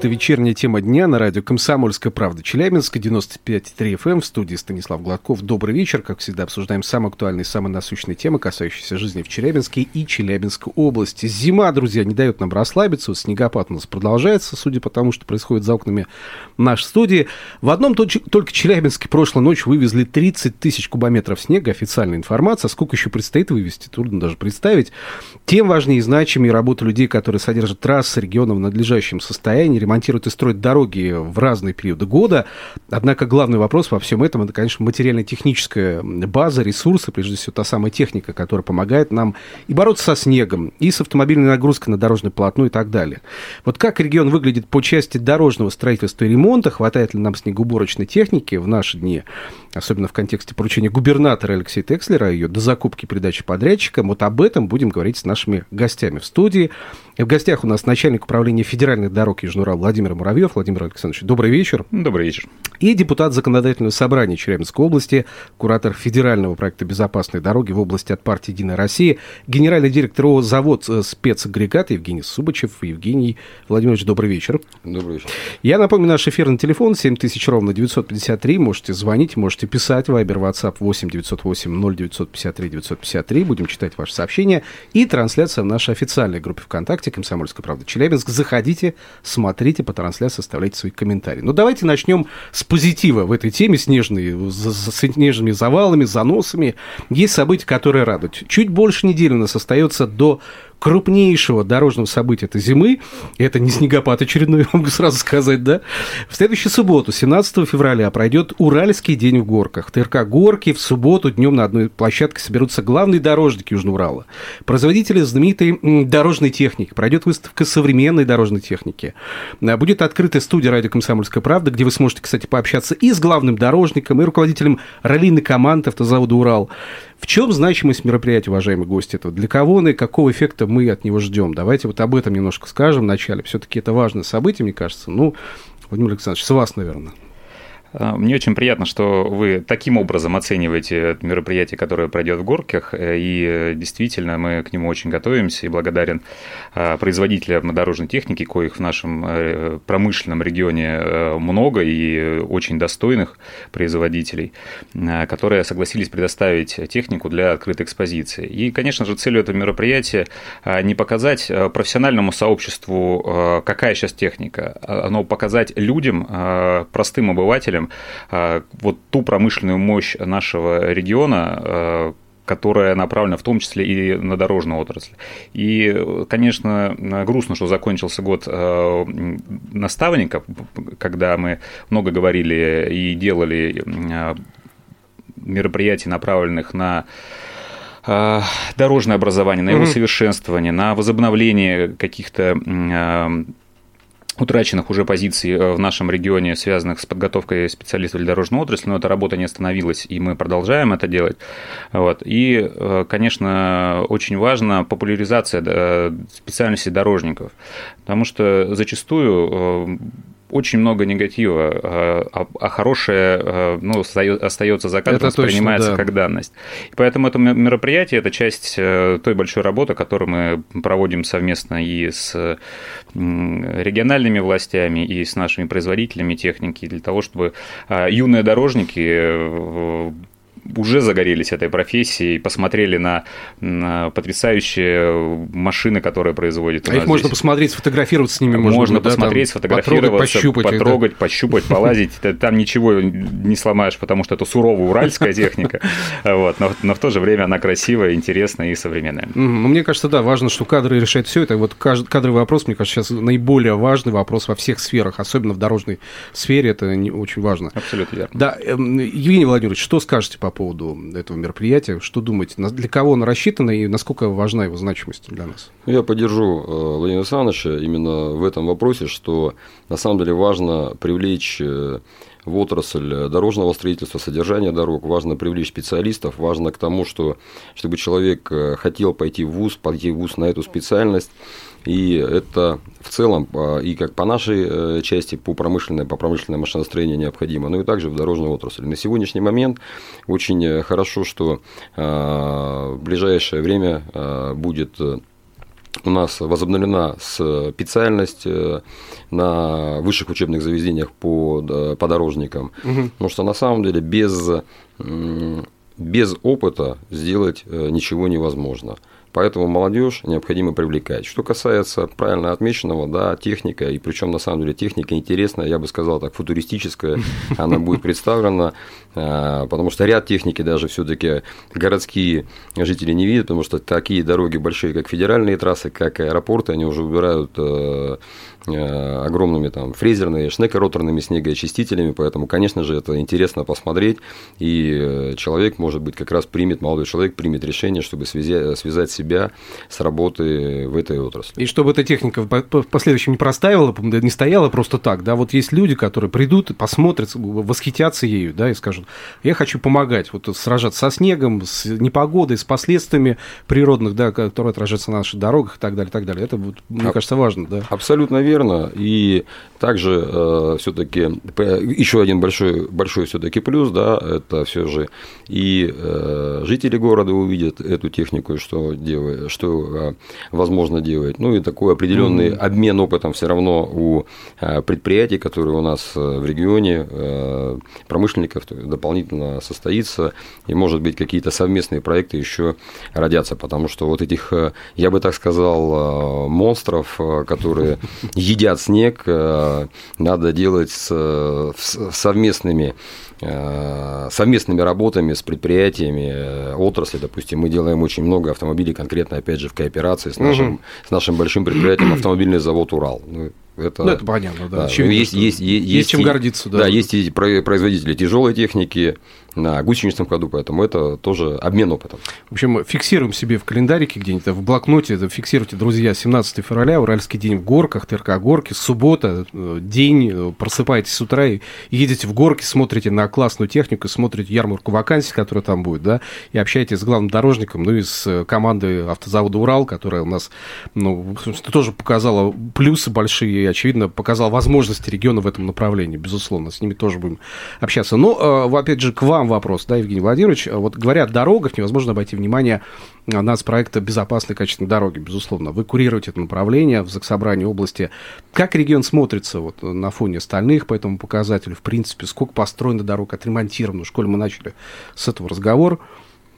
Это вечерняя тема дня на радио «Комсомольская правда» Челябинска, 95,3 FM, эм, в студии Станислав Гладков. Добрый вечер. Как всегда, обсуждаем самые актуальные, самые насущные темы, касающиеся жизни в Челябинске и Челябинской области. Зима, друзья, не дает нам расслабиться. Вот снегопад у нас продолжается, судя по тому, что происходит за окнами нашей студии. В одном только Челябинске прошлой ночью вывезли 30 тысяч кубометров снега. Официальная информация. Сколько еще предстоит вывести, трудно даже представить. Тем важнее и значимее работа людей, которые содержат трассы региона в надлежащем состоянии, ремонтируют и строят дороги в разные периоды года. Однако главный вопрос во всем этом, это, конечно, материально-техническая база, ресурсы, прежде всего та самая техника, которая помогает нам и бороться со снегом, и с автомобильной нагрузкой на дорожное полотно и так далее. Вот как регион выглядит по части дорожного строительства и ремонта, хватает ли нам снегоуборочной техники в наши дни, особенно в контексте поручения губернатора Алексея Текслера, ее до закупки передачи подрядчикам, вот об этом будем говорить с нашими гостями в студии. И в гостях у нас начальник управления федеральных дорог Южного Владимир Муравьев. Владимир Александрович, добрый вечер. Добрый вечер. И депутат Законодательного собрания Челябинской области, куратор федерального проекта «Безопасные дороги» в области от партии «Единая Россия», генеральный директор ООО «Завод спецагрегат» Евгений Субачев. Евгений Владимирович, добрый вечер. Добрый вечер. Я напомню, наш эфирный телефон 7000 ровно 953. Можете звонить, можете писать. Вайбер, WhatsApp 8 908 0953 953. Будем читать ваши сообщения. И трансляция в нашей официальной группе ВКонтакте «Комсомольская правда Челябинск». Заходите, смотрите смотрите по трансляции, оставляйте свои комментарии. Ну, давайте начнем с позитива в этой теме, снежные, с снежными завалами, заносами. Есть события, которые радуют. Чуть больше недели у нас остается до крупнейшего дорожного события этой зимы, это не снегопад очередной, могу сразу сказать, да, в следующую субботу, 17 февраля, пройдет Уральский день в горках. В ТРК «Горки» в субботу днем на одной площадке соберутся главные дорожники Южного Урала, производители знаменитой дорожной техники, пройдет выставка современной дорожной техники, а, будет открытая студия «Радио Комсомольская правда», где вы сможете, кстати, пообщаться и с главным дорожником, и руководителем раллийной команды автозавода «Урал». В чем значимость мероприятия, уважаемые гости? Это для кого он и какого эффекта мы от него ждем? Давайте вот об этом немножко скажем вначале. Все-таки это важное событие, мне кажется. Ну, Владимир Александрович, с вас, наверное. А, мне очень приятно, что вы таким образом оцениваете мероприятие, которое пройдет в Горках, э, и э, действительно мы к нему очень готовимся, и благодарен а, производителям дорожной техники, коих в нашем э, промышленном регионе много, и очень достойных производителей, которые согласились предоставить технику для открытой экспозиции. И, конечно же, целью этого мероприятия не показать профессиональному сообществу, какая сейчас техника, но показать людям, простым обывателям, представителям а, вот ту промышленную мощь нашего региона, а, которая направлена в том числе и на дорожную отрасль. И, конечно, грустно, что закончился год а, наставника, когда мы много говорили и делали мероприятий, направленных на дорожное образование, на его mm-hmm. совершенствование, на возобновление каких-то утраченных уже позиций э, в нашем регионе, связанных с подготовкой специалистов для дорожной отрасли, но эта работа не остановилась, и мы продолжаем это делать. Вот. И, э, конечно, очень важна популяризация э, специальности дорожников, потому что зачастую очень много негатива, а, а, а хорошее а, ну, остается за кадром, воспринимается да. как данность. И поэтому это мероприятие – это часть э, той большой работы, которую мы проводим совместно и с региональными властями, и с нашими производителями техники, для того, чтобы юные дорожники э, уже загорелись этой профессией, посмотрели на, на потрясающие машины, которые производят. А их можно здесь. посмотреть, сфотографироваться с ними можно. Можно да, посмотреть, там, сфотографироваться, потрогать, пощупать, потрогать, пощупать, полазить. Там ничего не сломаешь, потому что это суровая уральская техника, вот, но, но в то же время она красивая, интересная и современная. Ну, мне кажется, да, важно, что кадры решают все это. Вот кадровый вопрос, мне кажется, сейчас наиболее важный вопрос во всех сферах, особенно в дорожной сфере, это очень важно. Абсолютно верно. Да, эм, Евгений Владимирович, что скажете по поводу этого мероприятия. Что думаете, для кого оно рассчитано и насколько важна его значимость для нас? Я поддержу э, Владимира Александровича именно в этом вопросе, что на самом деле важно привлечь э, в отрасль дорожного строительства, содержания дорог, важно привлечь специалистов, важно к тому, что чтобы человек э, хотел пойти в ВУЗ, пойти в ВУЗ на эту специальность, И это в целом и как по нашей части, по промышленной, по промышленной машиностроению необходимо, но и также в дорожной отрасли. На сегодняшний момент очень хорошо, что в ближайшее время будет у нас возобновлена специальность э, на высших учебных заведениях по подорожникам, угу. потому что на самом деле без, без опыта сделать э, ничего невозможно. Поэтому молодежь необходимо привлекать. Что касается правильно отмеченного, да, техника, и причем на самом деле техника интересная, я бы сказал так, футуристическая, она будет представлена, а, потому что ряд техники даже все-таки городские жители не видят, потому что такие дороги большие, как федеральные трассы, как аэропорты, они уже убирают э, Э, огромными там фрезерными, шнекороторными снегоочистителями, поэтому, конечно же, это интересно посмотреть, и э, человек, может быть, как раз примет, молодой человек примет решение, чтобы связать, связать себя с работой в этой отрасли. И чтобы эта техника в последующем не простаивала, не стояла просто так, да, вот есть люди, которые придут, посмотрят, восхитятся ею, да, и скажут, я хочу помогать, вот сражаться со снегом, с непогодой, с последствиями природных, да, которые отражаются на наших дорогах и так далее, и так далее. Это, вот, мне а, кажется, важно, да. Абсолютно верно верно. И также э, все-таки еще один большой, большой все-таки плюс, да, это все же и э, жители города увидят эту технику, что, делает, что э, возможно делать. Ну и такой определенный mm-hmm. обмен опытом все равно у э, предприятий, которые у нас э, в регионе, промышленников дополнительно состоится. И, может быть, какие-то совместные проекты еще родятся, потому что вот этих, я бы так сказал, монстров, которые едят снег, надо делать с совместными совместными работами с предприятиями отрасли, допустим, мы делаем очень много автомобилей, конкретно, опять же, в кооперации с нашим, угу. с нашим большим предприятием автомобильный завод «Урал». Ну, это, ну, это понятно, да. да. Чем, есть, есть, есть, есть, чем гордиться, да. Да, есть и производители тяжелой техники, на гусеничном ходу, поэтому это тоже обмен опытом. В общем, фиксируем себе в календарике где-нибудь в блокноте, фиксируйте, друзья, 17 февраля, Уральский день в горках, ТРК Горки, суббота, э, день, э, просыпаетесь с утра и едете в горки, смотрите на классную технику, смотрите ярмарку вакансий, которая там будет, да, и общаетесь с главным дорожником, ну и с э, командой автозавода «Урал», которая у нас, ну, тоже показала плюсы большие очевидно, показала возможности региона в этом направлении, безусловно, с ними тоже будем общаться. Но, опять же, к вам вопрос, да, Евгений Владимирович. Вот говоря о дорогах, невозможно обойти внимание на с проекта «Безопасной качественной дороги», безусловно. Вы курируете это направление в Заксобрании области. Как регион смотрится вот на фоне остальных по этому показателю? В принципе, сколько построено дорог, отремонтировано? В школе мы начали с этого разговор.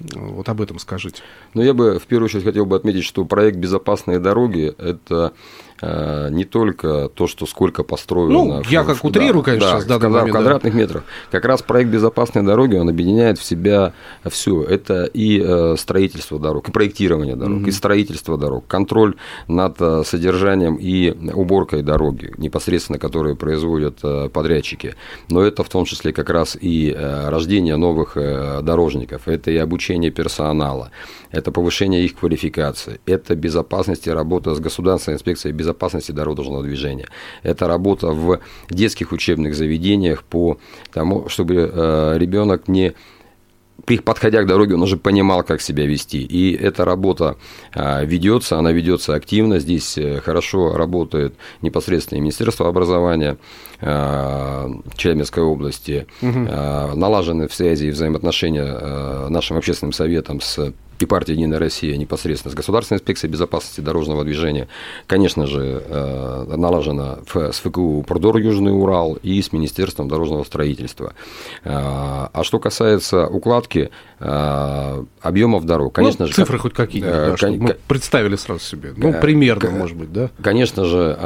Вот об этом скажите. Ну, я бы в первую очередь хотел бы отметить, что проект «Безопасные дороги» – это Э, не только то, что сколько построено. Ну, я как утрирую, конечно, да, сейчас, да, в квадратных да. метрах. Как раз проект безопасной дороги, он объединяет в себя все. Это и э, строительство дорог, и проектирование дорог, mm-hmm. и строительство дорог, контроль над э, содержанием и уборкой дороги, непосредственно которые производят подрядчики. Но это в том числе как раз и рождение новых дорожников, это и обучение персонала, это повышение их квалификации, это безопасность и работа с государственной инспекцией безопасности безопасности дорожного движения. Это работа в детских учебных заведениях по тому, чтобы э, ребенок не подходя к дороге, он уже понимал, как себя вести. И эта работа э, ведется, она ведется активно. Здесь э, хорошо работает непосредственно Министерство образования Челябинской области. Угу. Налажены связи и взаимоотношения нашим общественным советом с и партия «Единая Россия» непосредственно с Государственной инспекцией безопасности дорожного движения, конечно же, э, налажена с ФКУ «Продор Южный Урал» и с Министерством дорожного строительства. Э, а что касается укладки э, объемов дорог, конечно ну, же... Цифры хоть какие-нибудь, да, чтобы мы представили сразу себе. Ну, примерно, может быть, да? Конечно же,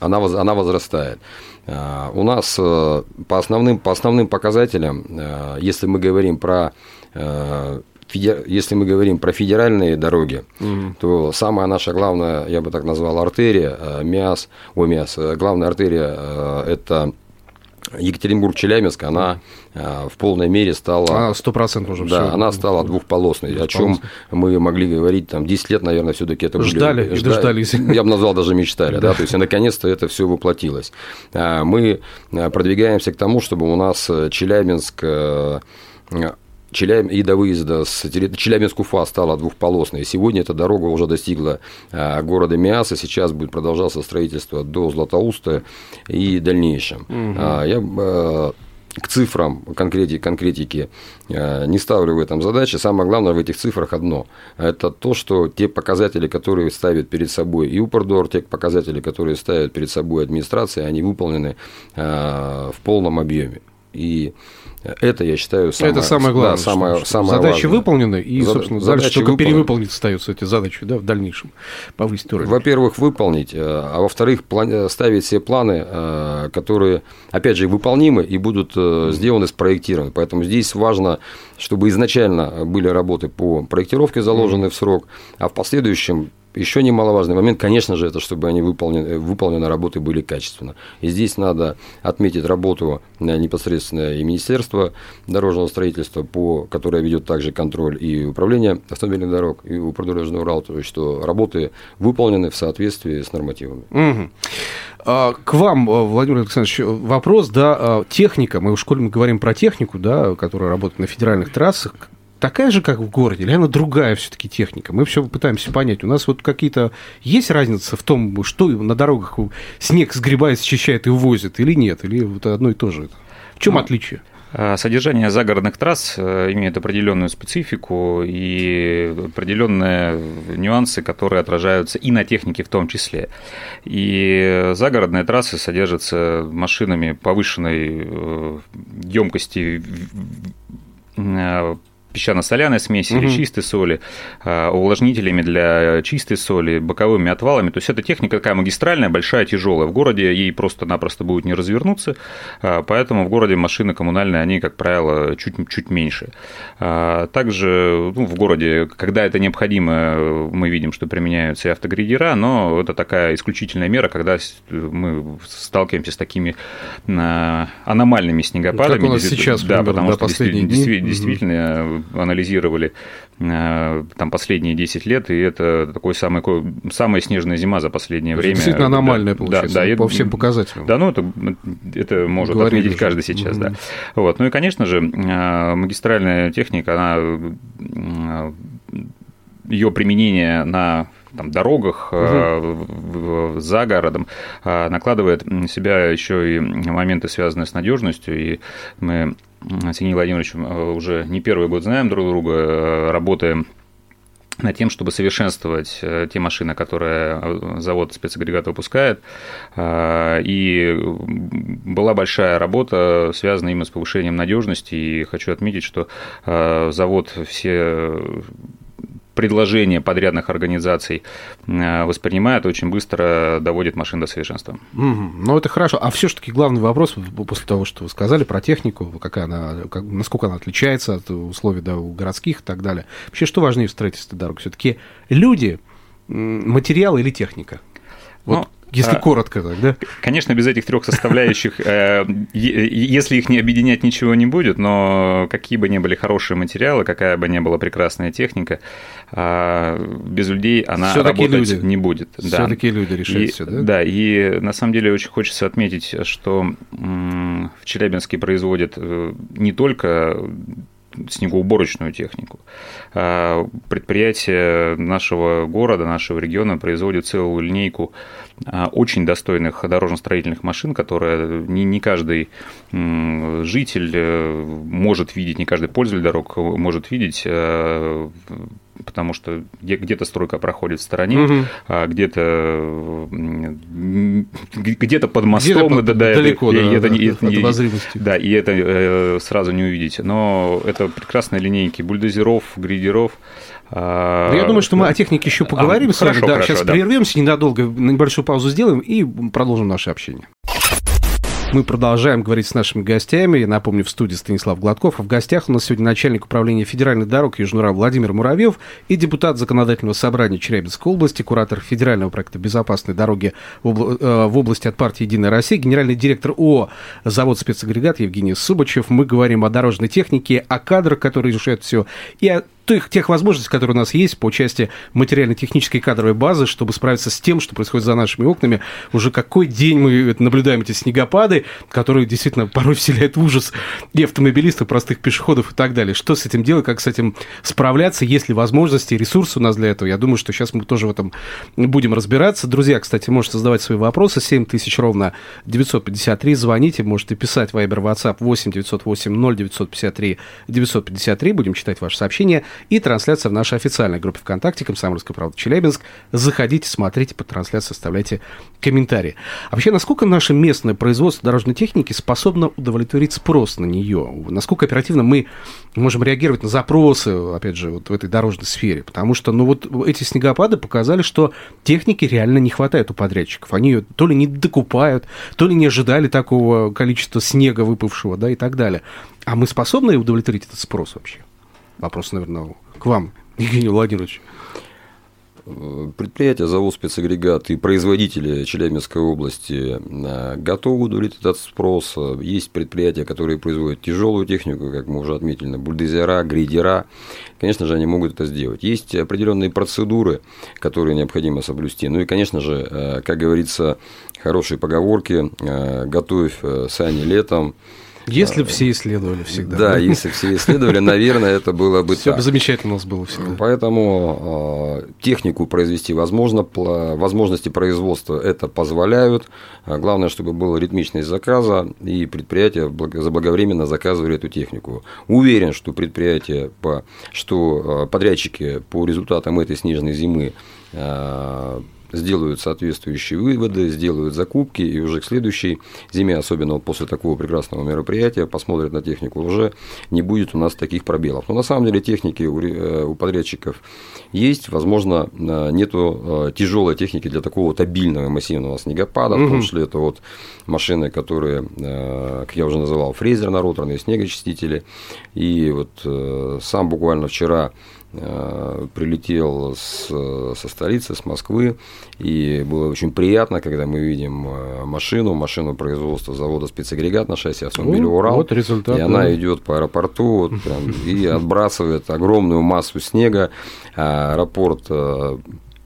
она, она возрастает. У нас по основным, по основным показателям, если мы говорим про если мы говорим про федеральные дороги, угу. то самая наша главная, я бы так назвал, артерия, э, МИАС, о, МИАС, э, главная артерия э, – это Екатеринбург-Челябинск, она в полной мере стала... А, сто процентов уже Да, все. она стала двухполосной, о чем мы могли говорить там 10 лет, наверное, все-таки это ждали, были... Ждали, дождались. Я бы назвал даже мечтали, да, то есть наконец-то это все воплотилось. Мы продвигаемся к тому, чтобы у нас Челябинск Челяб... и до выезда с Челябинск-Уфа стала двухполосной. Сегодня эта дорога уже достигла а, города Миаса, сейчас будет продолжаться строительство до Златоуста и дальнейшем. Угу. Я а, к цифрам, конкретики, конкретики не ставлю в этом задачи. Самое главное в этих цифрах одно. Это то, что те показатели, которые ставит перед собой и Упордор, те показатели, которые ставят перед собой администрация, они выполнены в полном объеме. И это, я считаю, самое, это самое главное. Да, самое, что, самое задачи важное. выполнены, и, Зад, собственно, дальше только выполнены. перевыполнить остаются эти задачи да, в дальнейшем, повысить уровень. Во-первых, выполнить, э, а во-вторых, ставить все планы, э, которые, опять же, выполнимы и будут э, сделаны, спроектированы. Поэтому здесь важно, чтобы изначально были работы по проектировке заложены в срок, а в последующем еще немаловажный момент, конечно же, это чтобы они выполнены, выполнены работы были качественно. И здесь надо отметить работу непосредственно и Министерства дорожного строительства, по, которое ведет также контроль и управление автомобильных дорог, и управдорожного РАУ, то есть, что работы выполнены в соответствии с нормативами. Угу. К вам, Владимир Александрович, вопрос, да, техника, мы в школе мы говорим про технику, да, которая работает на федеральных трассах, такая же, как в городе, или она другая все-таки техника? Мы все пытаемся понять. У нас вот какие-то есть разница в том, что на дорогах снег сгребает, счищает и увозит, или нет? Или вот одно и то же? В чем ну, отличие? А, содержание загородных трасс э, имеет определенную специфику и определенные нюансы, которые отражаются и на технике в том числе. И загородные трассы содержатся машинами повышенной емкости э, песчано-соляной смеси угу. или чистой соли, а, увлажнителями для чистой соли, боковыми отвалами. То есть это техника такая магистральная, большая, тяжелая. В городе ей просто-напросто будет не развернуться, а, поэтому в городе машины коммунальные, они, как правило, чуть-чуть меньше. А, также ну, в городе, когда это необходимо, мы видим, что применяются и автогрейдера, но это такая исключительная мера, когда мы сталкиваемся с такими аномальными снегопадами. Как у нас сейчас, да, потому что действительно, действительно анализировали э, там последние 10 лет, и это такой самый, самая снежная зима за последнее время. Действительно аномальная, получается, да, да, по всем показателям. Да, ну это, это может Говорили отметить уже. каждый сейчас, mm-hmm. да. Вот. Ну и, конечно же, э, магистральная техника, она э, ее применение на там, дорогах угу. за городом накладывает на себя еще и моменты, связанные с надежностью. И мы с Евгением Владимировичем э, уже не первый год знаем друг друга, э, работаем над тем, чтобы совершенствовать э, те машины, которые завод спецагрегат выпускает. И была большая работа, связанная именно с повышением надежности. И хочу отметить, что завод все предложения подрядных организаций э, воспринимает, очень быстро доводит машин до совершенства. Угу. Ну, это хорошо. А все-таки главный вопрос, после того, что вы сказали про технику, какая она, как, насколько она отличается от условий да, городских и так далее. Вообще, что важнее в строительстве дорог? Все-таки люди, материал или техника? Вот ну, если а, коротко так, да? Конечно, без этих трех составляющих, э, если их не объединять, ничего не будет, но какие бы ни были хорошие материалы, какая бы ни была прекрасная техника, а, без людей она работать люди. не будет. Все-таки люди решают все, да? Да, и на самом деле очень хочется отметить, что в Челябинске производят э, не только снегоуборочную технику. А предприятие нашего города, нашего региона производит целую линейку а, очень достойных дорожно-строительных машин, которые не, не каждый житель э, может видеть, не каждый пользователь дорог может видеть э, потому что где-то стройка проходит в стороне, угу. а где-то где-то под мостом, где да, далеко, да, это, да, и, это, и, да, и это э, сразу не увидите. Но это прекрасные линейки бульдозеров, грейдеров. А, Я думаю, что мы о технике еще поговорим а, с вами. Хорошо, да, хорошо, сейчас да. прервемся ненадолго, на небольшую паузу сделаем и продолжим наше общение. Мы продолжаем говорить с нашими гостями. Я напомню, в студии Станислав Гладков. А в гостях у нас сегодня начальник управления федеральных дорог Южнура Владимир Муравьев и депутат Законодательного собрания Челябинской области, куратор федерального проекта «Безопасной дороги» в, э, области от партии «Единая Россия», генеральный директор ООО «Завод спецагрегат» Евгений Субачев. Мы говорим о дорожной технике, о кадрах, которые решают все, и о тех, тех возможностей, которые у нас есть по части материально-технической кадровой базы, чтобы справиться с тем, что происходит за нашими окнами. Уже какой день мы наблюдаем эти снегопады, которые действительно порой вселяют ужас и автомобилистов, простых пешеходов и так далее. Что с этим делать, как с этим справляться, есть ли возможности, ресурсы у нас для этого. Я думаю, что сейчас мы тоже в этом будем разбираться. Друзья, кстати, можете задавать свои вопросы. 7 тысяч ровно 953. Звоните, можете писать Viber, WhatsApp 8 908 0 953 953. Будем читать ваши сообщения и трансляция в нашей официальной группе ВКонтакте «Комсомольская правда Челябинск». Заходите, смотрите по трансляции, оставляйте комментарии. А вообще, насколько наше местное производство дорожной техники способно удовлетворить спрос на нее? Насколько оперативно мы можем реагировать на запросы, опять же, вот в этой дорожной сфере? Потому что, ну вот эти снегопады показали, что техники реально не хватает у подрядчиков. Они ее то ли не докупают, то ли не ожидали такого количества снега выпавшего, да, и так далее. А мы способны удовлетворить этот спрос вообще? Вопрос, наверное, к вам, Евгений Владимирович. Предприятия, завод спецагрегат и производители Челябинской области э, готовы удовлетворить этот спрос. Есть предприятия, которые производят тяжелую технику, как мы уже отметили, бульдозера, грейдера. Конечно же, они могут это сделать. Есть определенные процедуры, которые необходимо соблюсти. Ну и, конечно же, э, как говорится, хорошие поговорки, э, готовь сани летом, если все исследовали всегда. Да, если все исследовали, наверное, это было бы Все бы замечательно у нас было всегда. Поэтому а, технику произвести возможно, возможности производства это позволяют. А главное, чтобы была ритмичность заказа, и предприятия заблаговременно заказывали эту технику. Уверен, что предприятия, что а, подрядчики по результатам этой снежной зимы сделают соответствующие выводы, сделают закупки, и уже к следующей зиме, особенно вот после такого прекрасного мероприятия, посмотрят на технику, уже не будет у нас таких пробелов. Но на самом деле техники у э, подрядчиков есть, возможно, э, нету э, тяжелой техники для такого вот обильного массивного снегопада, угу. в том числе это вот машины, которые, как я уже называл, фрезер на роторные снегочистители, и вот сам буквально вчера прилетел с, со столицы, с Москвы, и было очень приятно, когда мы видим э, машину, машину производства завода спецагрегат на шасси автомобиля ну, «Урал», вот результат, и да. она идет по аэропорту вот, прям, и отбрасывает огромную массу снега, аэропорт э,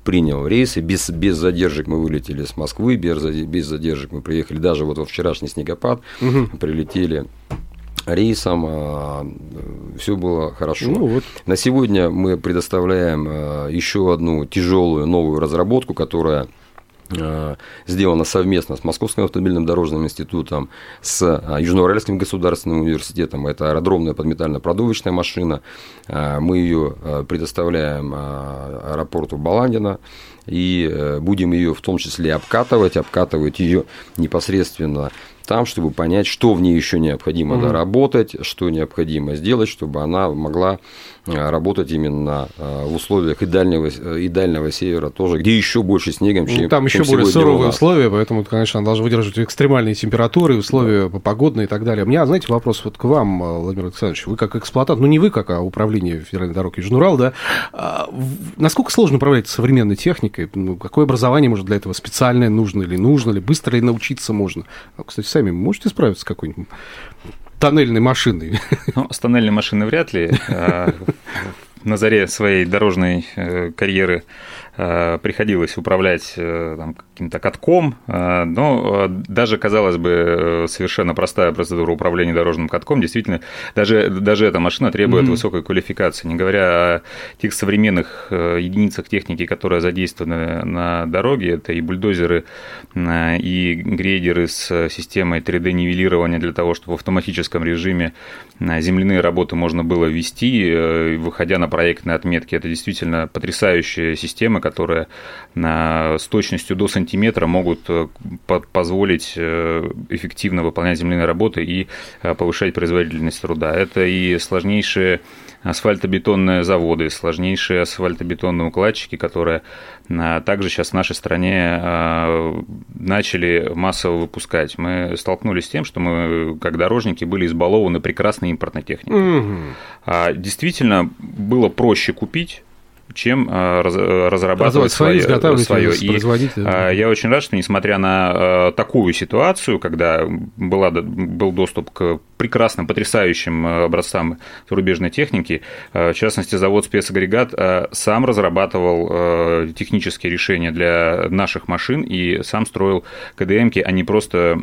принял рейсы, без, без задержек мы вылетели с Москвы, без, без задержек мы приехали, даже вот во вчерашний снегопад угу. прилетели рейсом, а, все было хорошо. Ну, вот. На сегодня мы предоставляем а, еще одну тяжелую новую разработку, которая а, сделана совместно с Московским автомобильным дорожным институтом, с Южноуральским государственным университетом. Это аэродромная подметально-продувочная машина. Мы ее предоставляем аэропорту Баландина и э, будем ее в том числе обкатывать, обкатывать ее непосредственно там, чтобы понять, что в ней еще необходимо угу. доработать, что необходимо сделать, чтобы она могла Э, работать именно э, в условиях и дальнего, и дальнего севера тоже, где еще больше снегом, чем ну, Там чем еще более суровые условия, поэтому, конечно, она должна выдерживать экстремальные температуры, условия да. погодные и так далее. У меня, знаете, вопрос вот к вам, Владимир Александрович. Вы как эксплуатант, ну не вы, как а управление федеральной дороги Южнурал, да, а, насколько сложно управлять современной техникой? Ну, какое образование, может, для этого специальное нужно или нужно ли? Быстро ли научиться можно? А, кстати, сами можете справиться с какой-нибудь тоннельной машиной. Ну, с тоннельной машиной вряд ли. А, на заре своей дорожной э, карьеры приходилось управлять э, каким-то катком, э, но даже, казалось бы, совершенно простая процедура управления дорожным катком, действительно, даже, даже эта машина требует mm-hmm. высокой квалификации, не говоря о тех современных единицах техники, которые задействованы на дороге, это и бульдозеры, и грейдеры с системой 3D-нивелирования для того, чтобы в автоматическом режиме земляные работы можно было вести, выходя на проектные отметки. Это действительно потрясающая система, которые с точностью до сантиметра могут э, позволить э, эффективно выполнять земляные работы и э, повышать производительность труда. Это и сложнейшие асфальтобетонные заводы, сложнейшие асфальтобетонные укладчики, которые также сейчас в нашей стране начали массово выпускать. Мы столкнулись с тем, что мы, как дорожники, были избалованы прекрасной импортной техникой. Угу. Действительно, было проще купить чем разрабатывать свое. свое. И я очень рад, что несмотря на такую ситуацию, когда была, был доступ к прекрасным, потрясающим образцам зарубежной техники, в частности, завод спецагрегат сам разрабатывал технические решения для наших машин и сам строил КДМки, а не просто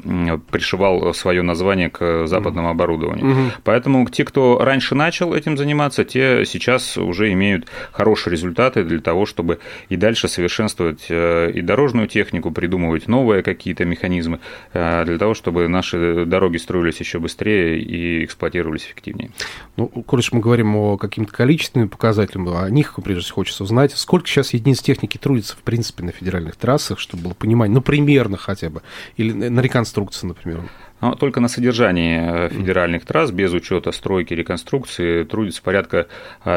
пришивал свое название к западному оборудованию. Угу. Поэтому те, кто раньше начал этим заниматься, те сейчас уже имеют хорошие результаты для того, чтобы и дальше совершенствовать э, и дорожную технику, придумывать новые какие-то механизмы э, для того, чтобы наши дороги строились еще быстрее и эксплуатировались эффективнее. Ну, коль мы говорим о каким-то количественным показателям, о них, прежде всего, хочется узнать, сколько сейчас единиц техники трудится, в принципе, на федеральных трассах, чтобы было понимание, ну, примерно хотя бы, или на реконструкции, например? Но только на содержании э, федеральных трасс, без учета стройки, реконструкции, трудится порядка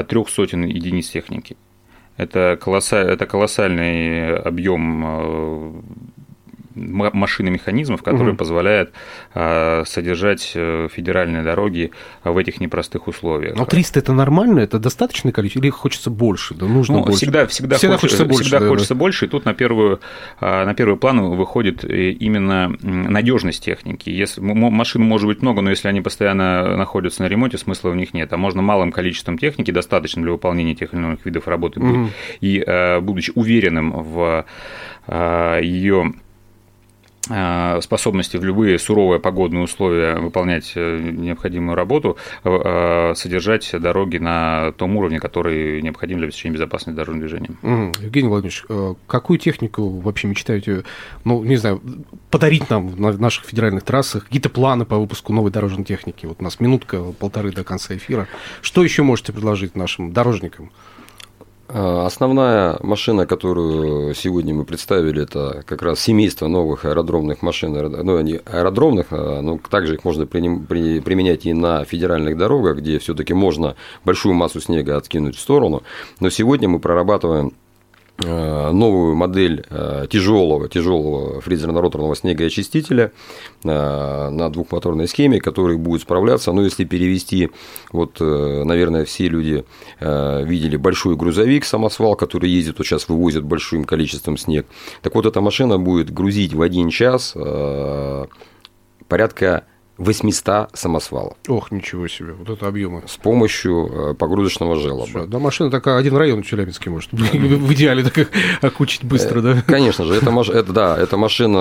трех сотен единиц техники. Это, колоссаль, это колоссальный объем машин и механизмов, которые угу. позволяют а, содержать э, федеральные дороги в этих непростых условиях. Но 300 это нормально, это достаточное количество, или хочется больше, да, нужно ну, больше? Всегда, всегда, всегда хочется, хочется больше. Всегда да, хочется да. больше, и тут на, первую, а, на первый план выходит э, именно надежность техники. Если, машин может быть много, но если они постоянно находятся на ремонте, смысла в них нет. А можно малым количеством техники, достаточно для выполнения тех или иных видов работы, угу. и э, будучи уверенным в ее Э, способности в любые суровые погодные условия выполнять э, необходимую работу, э, содержать дороги на том уровне, который необходим для обеспечения безопасности дорожного движения. Евгений Владимирович, какую технику вообще мечтаете, ну, не знаю, подарить нам на наших федеральных трассах? Какие-то планы по выпуску новой дорожной техники? Вот у нас минутка, полторы до конца эфира. Что еще можете предложить нашим дорожникам? А, основная машина, которую сегодня мы представили, это как раз семейство новых аэродромных машин, ну, они аэродромных, а, но также их можно применять и на федеральных дорогах, где все-таки можно большую массу снега откинуть в сторону. Но сегодня мы прорабатываем новую модель э, тяжелого, тяжелого фрезерно-роторного снегоочистителя э, на двухмоторной схеме, который будет справляться, но если перевести, вот, наверное, все люди видели большой грузовик, самосвал, который ездит, вот сейчас вывозит большим количеством снег, так вот эта машина будет грузить в один час порядка 800 самосвалов. Ох, ничего себе, вот это объемы. С помощью э, погрузочного желоба. Да, машина такая, один район Челябинский может в идеале так окучить быстро, да? Конечно же, это, это, да, это машина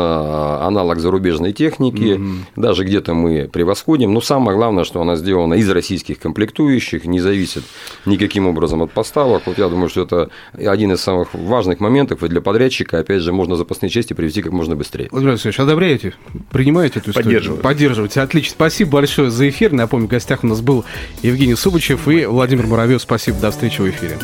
э, аналог зарубежной техники, даже где-то мы превосходим, но самое главное, что она сделана из российских комплектующих, не зависит никаким образом от поставок. Вот я думаю, что это один из самых важных моментов, и для подрядчика, опять же, можно запасные части привезти как можно быстрее. Владимир Алексеевич, одобряете? Принимаете эту историю? Поддерживаю. Поддерживаете. Отлично. Спасибо большое за эфир. Напомню, в гостях у нас был Евгений Субачев и Владимир Муравьев. Спасибо. До встречи в эфире.